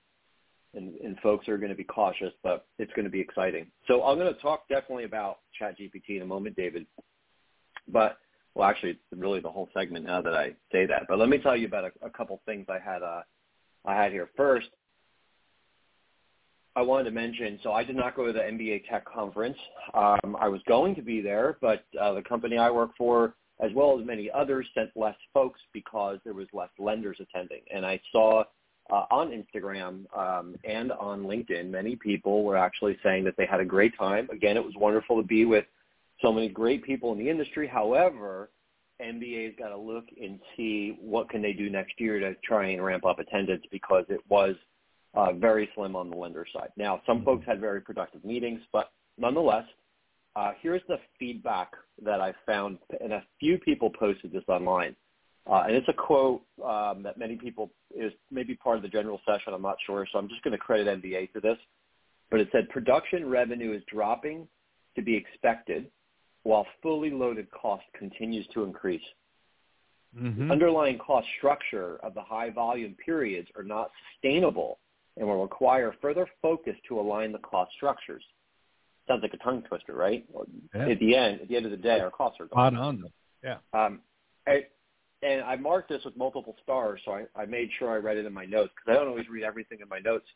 and, and folks are going to be cautious, but it's going to be exciting. So I'm going to talk definitely about ChatGPT in a moment, David. But well, actually, it's really the whole segment now that I say that. But let me tell you about a, a couple things I had. Uh, I had here first. I wanted to mention. So I did not go to the MBA Tech conference. Um, I was going to be there, but uh, the company I work for, as well as many others, sent less folks because there was less lenders attending. And I saw uh, on Instagram um, and on LinkedIn, many people were actually saying that they had a great time. Again, it was wonderful to be with so many great people in the industry. However, MBA's got to look and see what can they do next year to try and ramp up attendance because it was uh, very slim on the lender side. Now, some folks had very productive meetings, but nonetheless, uh, here's the feedback that I found, and a few people posted this online. Uh, and it's a quote um, that many people is maybe part of the general session. I'm not sure, so I'm just going to credit MBA for this. But it said production revenue is dropping to be expected while fully loaded cost continues to increase. Mm-hmm. Underlying cost structure of the high volume periods are not sustainable and will require further focus to align the cost structures. Sounds like a tongue twister, right? Yeah. At the end, at the end of the day, our costs are gone. on. Yeah. Um, I, and I marked this with multiple stars, so I, I made sure I read it in my notes because I don't always read everything in my notes.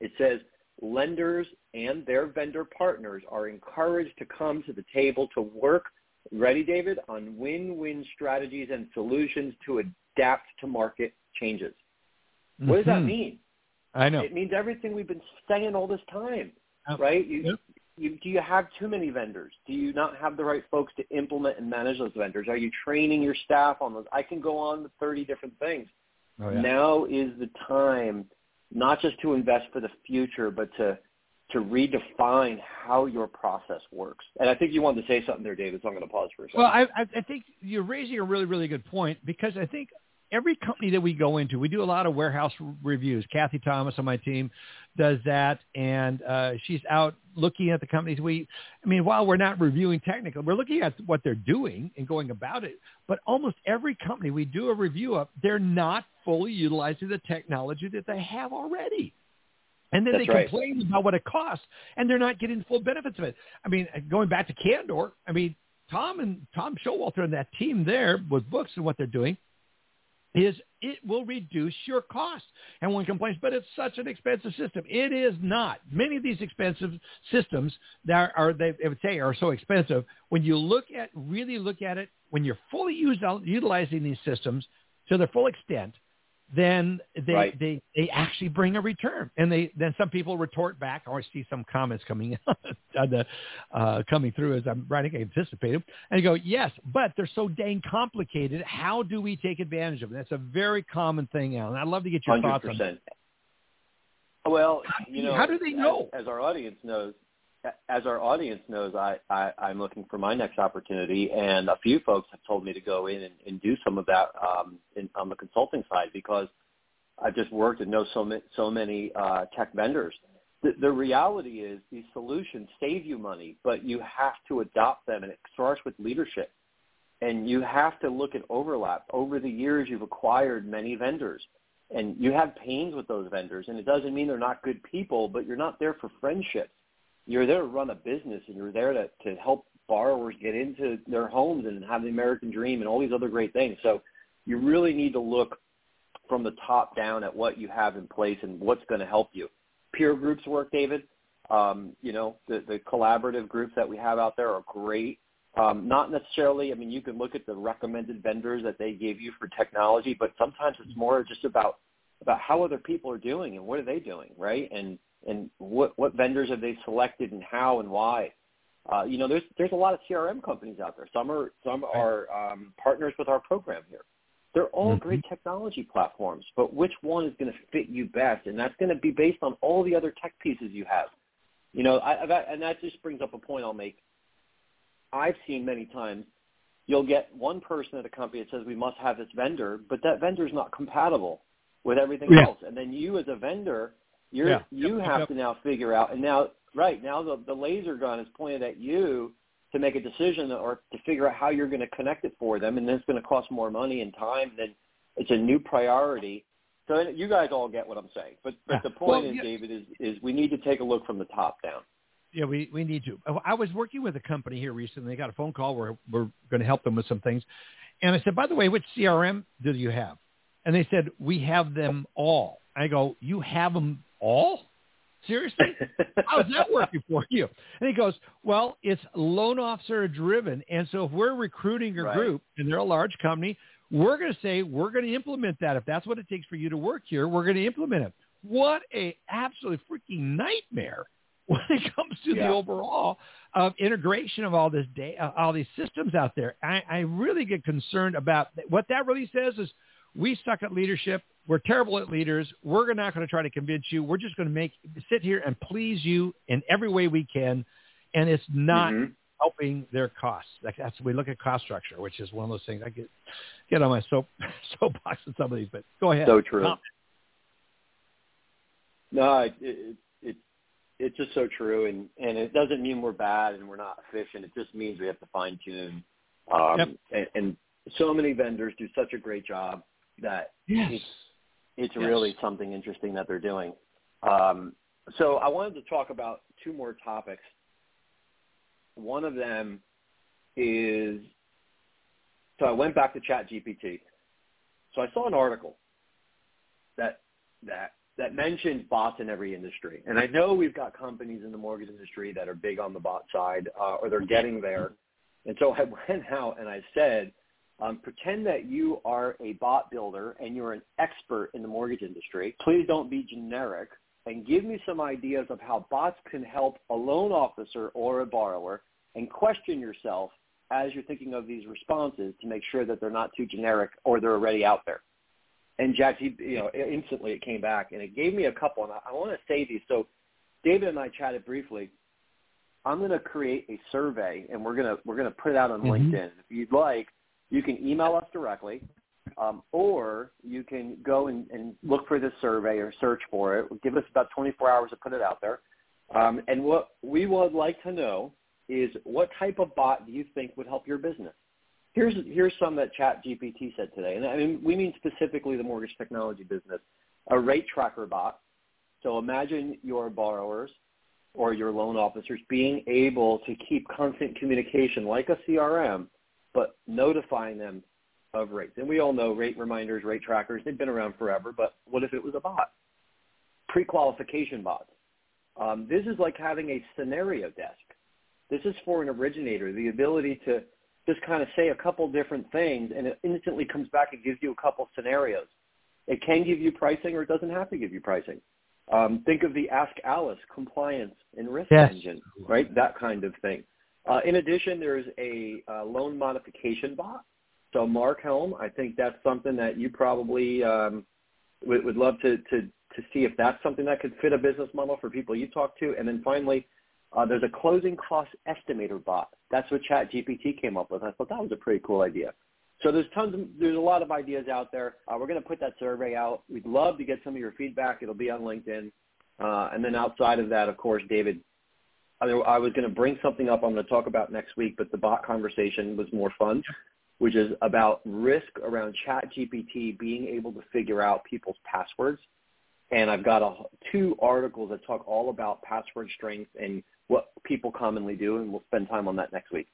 It says lenders and their vendor partners are encouraged to come to the table to work, ready, David, on win-win strategies and solutions to adapt to market changes. What does that mm-hmm. mean? I know. It means everything we've been saying all this time, right? You, yep. You, do you have too many vendors? Do you not have the right folks to implement and manage those vendors? Are you training your staff on those? I can go on with 30 different things. Oh, yeah. Now is the time – not just to invest for the future, but to to redefine how your process works. And I think you wanted to say something there, David. So I'm going to pause for a second. Well, I, I think you're raising a really, really good point because I think every company that we go into, we do a lot of warehouse reviews. Kathy Thomas on my team does that, and uh, she's out looking at the companies. We, I mean, while we're not reviewing technical, we're looking at what they're doing and going about it. But almost every company we do a review of, they're not fully utilizing the technology that they have already. And then That's they right. complain about what it costs, and they're not getting full benefits of it. I mean, going back to Candor, I mean, Tom and Tom Showalter and that team there with books and what they're doing, is it will reduce your costs. And one complains, but it's such an expensive system. It is not. Many of these expensive systems that are, they would say, are so expensive. When you look at, really look at it, when you're fully use, utilizing these systems to their full extent, then they, right. they, they actually bring a return. And they then some people retort back. I see some comments coming on the, uh, coming through as I'm writing, I anticipated. And you go, yes, but they're so dang complicated. How do we take advantage of them? That's a very common thing, Allen. I'd love to get your 100%. thoughts on that. Well, you know, how do they know? As, as our audience knows, as our audience knows, I, I, I'm looking for my next opportunity, and a few folks have told me to go in and, and do some of that um, in, on the consulting side because I've just worked and know so many, so many uh, tech vendors. The, the reality is these solutions save you money, but you have to adopt them, and it starts with leadership. And you have to look at overlap. Over the years, you've acquired many vendors and you have pains with those vendors, and it doesn't mean they're not good people, but you're not there for friendships. You're there to run a business, and you're there to to help borrowers get into their homes and have the American dream and all these other great things. So you really need to look from the top down at what you have in place and what's going to help you. Peer groups work, David. Um, you know, the, the collaborative groups that we have out there are great. Um, not necessarily, I mean, you can look at the recommended vendors that they give you for technology, but sometimes it's more just about about how other people are doing and what are they doing, right? And and what what vendors have they selected and how and why. Uh, you know, there's there's a lot of CRM companies out there. Some are some are um, partners with our program here. They're all mm-hmm. great technology platforms, but which one is going to fit you best? And that's going to be based on all the other tech pieces you have. You know, I, and that just brings up a point I'll make. I've seen many times you'll get one person at a company that says we must have this vendor, but that vendor is not compatible with everything yeah. else. And then you as a vendor, you're yeah. you yep. have yep. to now figure out. And now, right now, the the laser gun is pointed at you to make a decision or to figure out how you're going to connect it for them, and then it's going to cost more money and time. And then it's a new priority. So you guys all get what I'm saying. But but yeah. the point well, is, David, is is we need to take a look from the top down. Yeah, we, we need to. Oh, I was working with a company here recently. They got a phone call where we're going to help them with some things. And I said, by the way, which CRM do you have? And they said, we have them all. I go, you have them all? Seriously? How's that working for you? And he goes, well, it's loan officer driven. And so if we're recruiting a right. group and they're a large company, we're going to say, we're going to implement that. If that's what it takes for you to work here, we're going to implement it. What a absolute freaking nightmare when it comes to yeah. the overall of integration of all this data, uh, all these systems out there. I, I really get concerned about what that really says is we suck at leadership. We're terrible at leaders. We're not going to try to convince you. We're just going to make sit here and please you in every way we can, and it's not mm-hmm. helping their costs. That's we look at cost structure, which is one of those things I get get on my soap soapbox with some of these. But go ahead. So true. No, it, it, it it's just so true, and and it doesn't mean we're bad and we're not efficient. It just means we have to fine tune. Um, yep. and, and so many vendors do such a great job that yes. it's, it's yes. really something interesting that they're doing. Um, so I wanted to talk about two more topics. One of them is so I went back to ChatGPT. So I saw an article that that that mentioned bots in every industry, and I know we've got companies in the mortgage industry that are big on the bot side, uh, or they're getting there. And so I went out and I said, um, pretend that you are a bot builder and you're an expert in the mortgage industry. Please don't be generic and give me some ideas of how bots can help a loan officer or a borrower and question yourself as you're thinking of these responses to make sure that they're not too generic or they're already out there. And Jack, you know, instantly it came back and it gave me a couple, and I, I want to say these. So David and I chatted briefly. I'm going to create a survey, and we're going to we're going to put it out on mm-hmm. LinkedIn. If you'd like, you can email us directly, um, or you can go and, and look for this survey or search for it. Give us about 24 hours to put it out there. Um, and what we would like to know is what type of bot do you think would help your business? Here's here's some that ChatGPT said today, and I mean we mean specifically the mortgage technology business. A rate tracker bot. So imagine your borrowers or your loan officers being able to keep constant communication like a CRM but notifying them of rates. And we all know rate reminders, rate trackers, they've been around forever, but what if it was a bot? Pre-qualification bots. Um, this is like having a scenario desk. This is for an originator, the ability to just kind of say a couple different things and it instantly comes back and gives you a couple scenarios. It can give you pricing or it doesn't have to give you pricing. Um, think of the Ask Alice compliance and risk yes. engine, right? That kind of thing. Uh, in addition, there's a uh, loan modification bot. So Marc Helm, I think that's something that you probably um, would, would love to, to, to see if that's something that could fit a business model for people you talk to. And then finally, uh, there's a closing cost estimator bot. That's what ChatGPT came up with. I thought that was a pretty cool idea. So there's tons of, there's a lot of ideas out there. Uh, we're going to put that survey out. We'd love to get some of your feedback. It'll be on LinkedIn. Uh, and then outside of that, of course, David, I was going to bring something up I'm going to talk about next week, but the bot conversation was more fun. which is about risk around ChatGPT being able to figure out people's passwords. And I've got a, two articles that talk all about password strength and what people commonly do, and we'll spend time on that next week.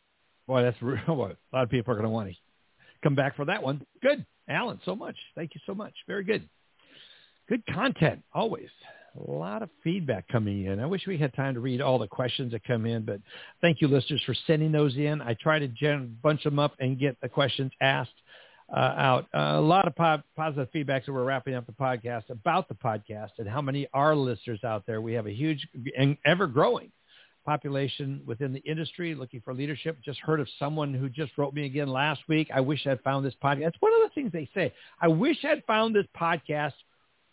Boy, that's real. A lot of people are going to want to come back for that one. Good, Allen. So much. Thank you so much. Very good. Good content always. A lot of feedback coming in. I wish we had time to read all the questions that come in, but thank you, listeners, for sending those in. I try to gen- bunch them up and get the questions asked uh, out. Uh, a lot of po- positive feedback. So we're wrapping up the podcast about the podcast and how many are listeners out there. We have a huge and ever growing population within the industry looking for leadership. Just heard of someone who just wrote me again last week. I wish I'd found this podcast. That's one of the things they say. I wish I'd found this podcast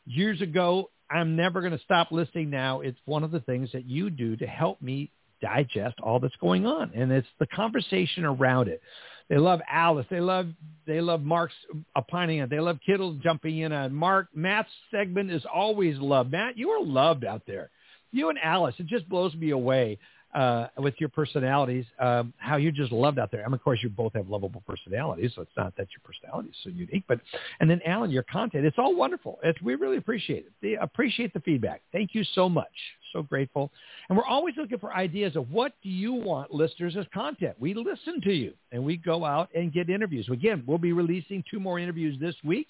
years ago. I'm never going to stop listening now. It's one of the things that you do to help me digest all that's going on. And it's the conversation around it. They love Alice. They love they love Marc's opining. They love Kittle jumping in on Marc. Matt's segment is always loved. Matt, you are loved out there. You and Alice, it just blows me away uh, with your personalities, um, how you just loved out there. I mean, of course, you both have lovable personalities, so it's not that your personality is so unique. But and then Allen, your content, it's all wonderful. It's, we really appreciate it. They appreciate the feedback. Thank you so much. So grateful. And we're always looking for ideas of what do you want listeners as content. We listen to you and we go out and get interviews. Again, we'll be releasing two more interviews this week,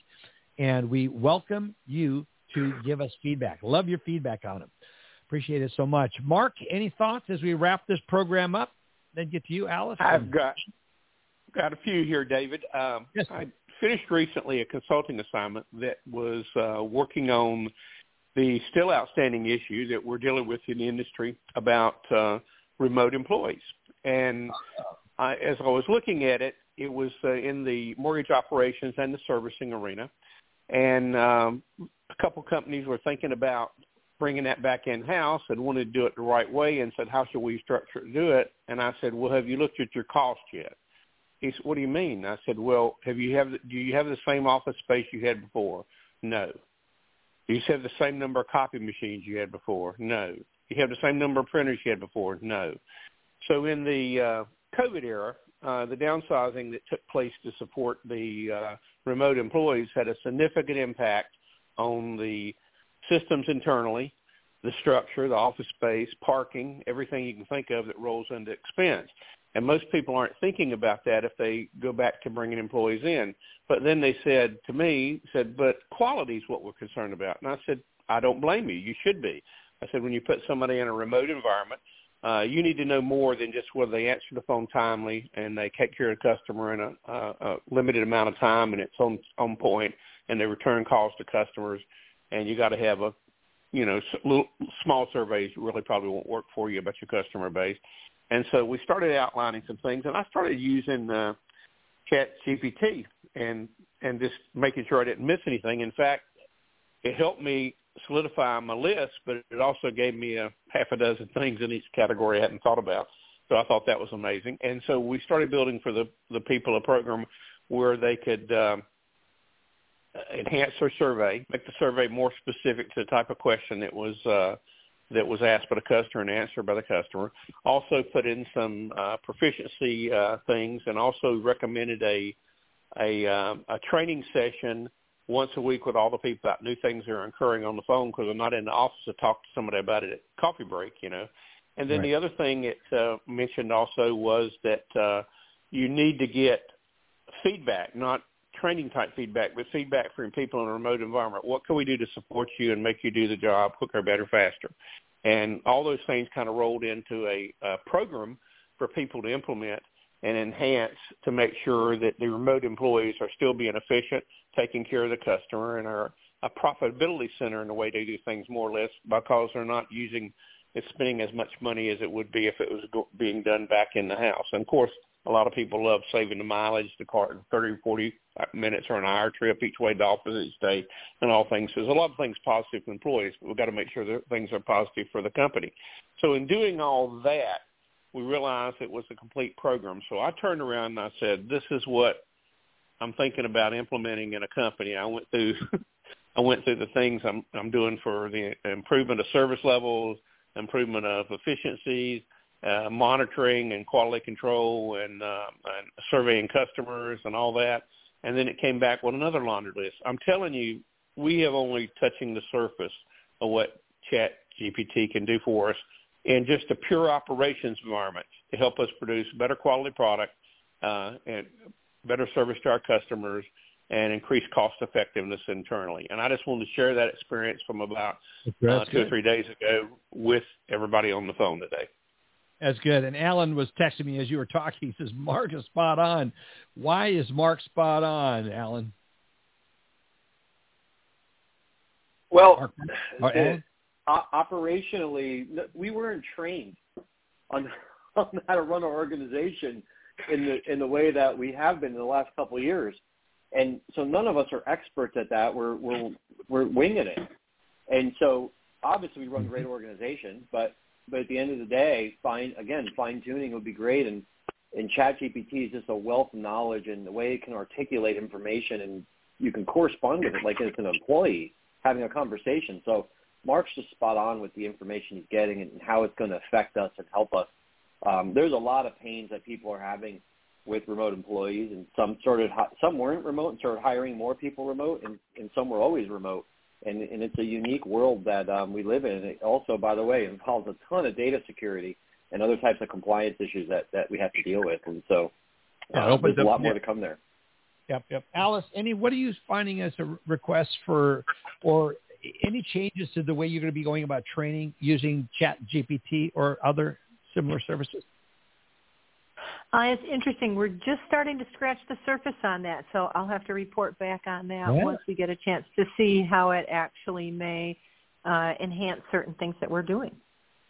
and we welcome you to give us feedback. Love your feedback on them. Appreciate it so much. Marc, any thoughts as we wrap this program up? Then get to you, Alice. I've got got a few here, David. Um, yes. I finished recently a consulting assignment that was uh, working on the still outstanding issue that we're dealing with in the industry about uh, remote employees. And I, as I was looking at it, it was uh, in the mortgage operations and the servicing arena. And um, a couple companies were thinking about bringing that back in house and wanted to do it the right way and said, how should we structure it to do it? And I said, well, have you looked at your cost yet? He said, what do you mean? I said, well, have you have do you have the same office space you had before? No. Do you have the same number of copy machines you had before? No. Do you have the same number of printers you had before? No. So in the uh, COVID era, uh, the downsizing that took place to support the uh, remote employees had a significant impact on the systems internally, the structure, the office space, parking, everything you can think of that rolls into expense. And most people aren't thinking about that if they go back to bringing employees in. But then they said to me, said, but quality is what we're concerned about. And I said, I don't blame you. You should be. I said, when you put somebody in a remote environment, uh, you need to know more than just whether they answer the phone timely and they take care of the customer in a, a, a limited amount of time and it's on on point and they return calls to customers and you got to have a you know little, small surveys really probably won't work for you about your customer base. And so we started outlining some things and i started using uh, chat gpt and and just making sure i didn't miss anything. In fact it helped me solidify my list but it also gave me a half a dozen things in each category i hadn't thought about. So i thought that was amazing. And so we started building for the the people a program where they could um, enhance their survey, make the survey more specific to the type of question that was uh, that was asked by the customer and answered by the customer. Also put in some uh, proficiency uh, things, and also recommended a a, um, a training session once a week with all the people about new things that are occurring on the phone because I'm not in the office to talk to somebody about it at coffee break, you know. And then Right. the other thing it uh, mentioned also was that uh, you need to get feedback, not training type feedback, but feedback from people in a remote environment. What can we do to support you and make you do the job quicker, better, faster? And all those things kind of rolled into a, a program for people to implement and enhance to make sure that the remote employees are still being efficient, taking care of the customer, and are a profitability center in the way they do things more or less because they're not using spending as much money as it would be if it was being done back in the house. And of course, a lot of people love saving the mileage, the car, 30, 40 minutes or an hour trip each way to office each day and all things. So there's a lot of things positive for employees, but we've got to make sure that things are positive for the company. So in doing all that, we realized it was a complete program. So I turned around and I said, this is what I'm thinking about implementing in a company. I went through, I went through the things I'm, I'm doing for the improvement of service levels, improvement of efficiencies, uh, monitoring and quality control and, uh, and surveying customers and all that. And then it came back with another laundry list. I'm telling you, we have only touching the surface of what Chat GPT can do for us in just a pure operations environment to help us produce better quality product uh, and better service to our customers and increase cost effectiveness internally. And I just wanted to share that experience from about uh, two or three days ago with everybody on the phone today. That's good. And Allen was texting me as you were talking. He says, Marc is spot on. Why is Marc spot on, Allen? Well, Marc, operationally, we weren't trained on, on how to run our organization in the in the way that we have been in the last couple of years, and so none of us are experts at that. We're we're we're winging it, and so obviously we run great mm-hmm. organizations, but but at the end of the day, fine again fine tuning would be great, and and ChatGPT is just a wealth of knowledge and the way it can articulate information, and you can correspond with it like it's an employee having a conversation. So Marc's just spot on with the information he's getting and how it's going to affect us and help us. Um, there's a lot of pains that people are having with remote employees, and some started some weren't remote and started hiring more people remote, and, and some were always remote. And, and it's a unique world that um, we live in. And it also, by the way, involves a ton of data security and other types of compliance issues that, that we have to deal with. And so uh, yeah, there's a lot more to come there. Yep, yep. Alice, any what are you finding as a request for or any changes to the way you're going to be going about training using Chat GPT or other similar services? Uh, it's interesting. We're just starting to scratch the surface on that, so I'll have to report back on that yeah. once we get a chance to see how it actually may uh, enhance certain things that we're doing.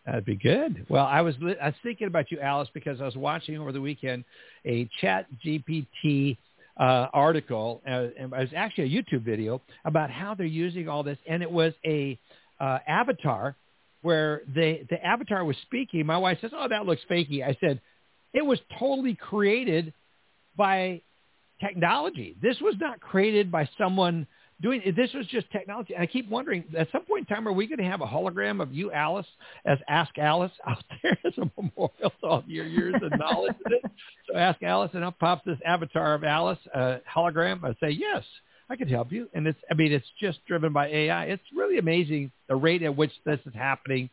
That'd be good. Well, I was I was thinking about you, Alice, because I was watching over the weekend a Chat GPT uh, article, uh, it was actually a YouTube video about how they're using all this, and it was a uh, avatar where they the avatar was speaking. My wife says, "Oh, that looks fakey." I said, "It was totally created by technology. This was not created by someone doing this was just technology. And I keep wondering, at some point in time, are we going to have a hologram of you, Alice, as Ask Alice out there as a memorial to all your years of knowledge? so Ask Alice, and up pops this avatar of Alice, uh, hologram. I say, yes, I can help you. And it's, I mean, it's just driven by AI. It's really amazing the rate at which this is happening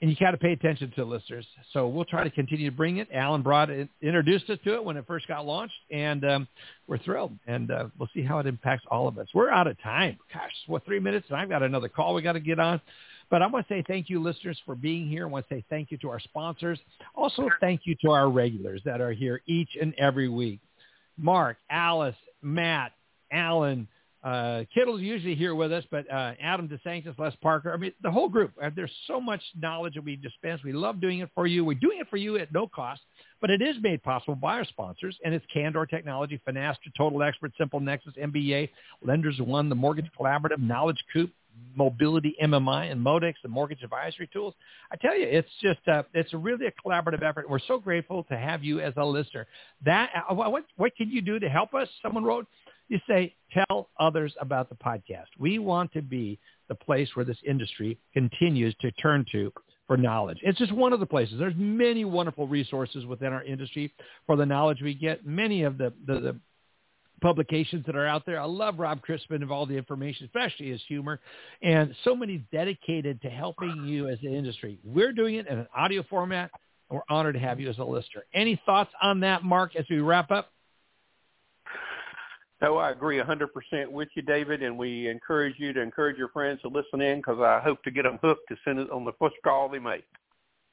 and you got to pay attention to listeners. So we'll try to continue to bring it. Allen brought it, introduced us to it when it first got launched, and um, we're thrilled. And uh, we'll see how it impacts all of us. We're out of time. Gosh, what three minutes, and I've got another call we got to get on. But I want to say thank you, listeners, for being here. I want to say thank you to our sponsors. Also, thank you to our regulars that are here each and every week. Marc, Alice, Matt, Allen, uh, Kittle's usually here with us, but uh, Adam DeSanctis, Les Parker, I mean, the whole group. Uh, there's so much knowledge that we dispense. We love doing it for you. We're doing it for you at no cost, but it is made possible by our sponsors, and it's Candor Technology, Finastra, Total Expert, Simple Nexus, MBA, Lenders One, the Mortgage Collaborative, Knowledge Coop, Mobility MMI, and Modex, the mortgage advisory tools. I tell you, it's just uh, it's really a collaborative effort. We're so grateful to have you as a listener. That uh, what what can you do to help us? Someone wrote you say, tell others about the podcast. We want to be the place where this industry continues to turn to for knowledge. It's just one of the places. There's many wonderful resources within our industry for the knowledge we get. Many of the, the, the publications that are out there. I love Rob Chrisman of all the information, especially his humor, and so many dedicated to helping you as an industry. We're doing it in an audio format, and we're honored to have you as a listener. Any thoughts on that, Marc, as we wrap up? No, I agree 100% with you, David, and we encourage you to encourage your friends to listen in because I hope to get them hooked as soon as on the first call they make.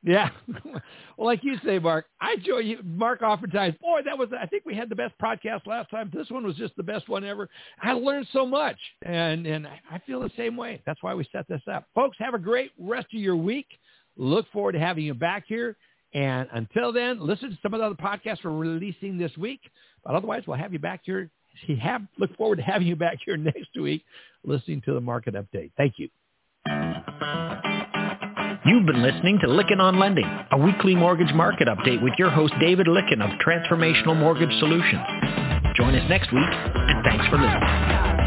Yeah. well, like you say, Marc, I enjoy you. Marc oftentimes, boy, that was, I think we had the best podcast last time. This one was just the best one ever. I learned so much, and, and I feel the same way. That's why we set this up. Folks, have a great rest of your week. Look forward to having you back here. And until then, listen to some of the other podcasts we're releasing this week. But otherwise, we'll have you back here have, look forward to having you back here next week listening to the market update. Thank you. You've been listening to Lykken on Lending, a weekly mortgage market update with your host David Lykken of Transformational Mortgage Solutions. Join us next week, and thanks for listening.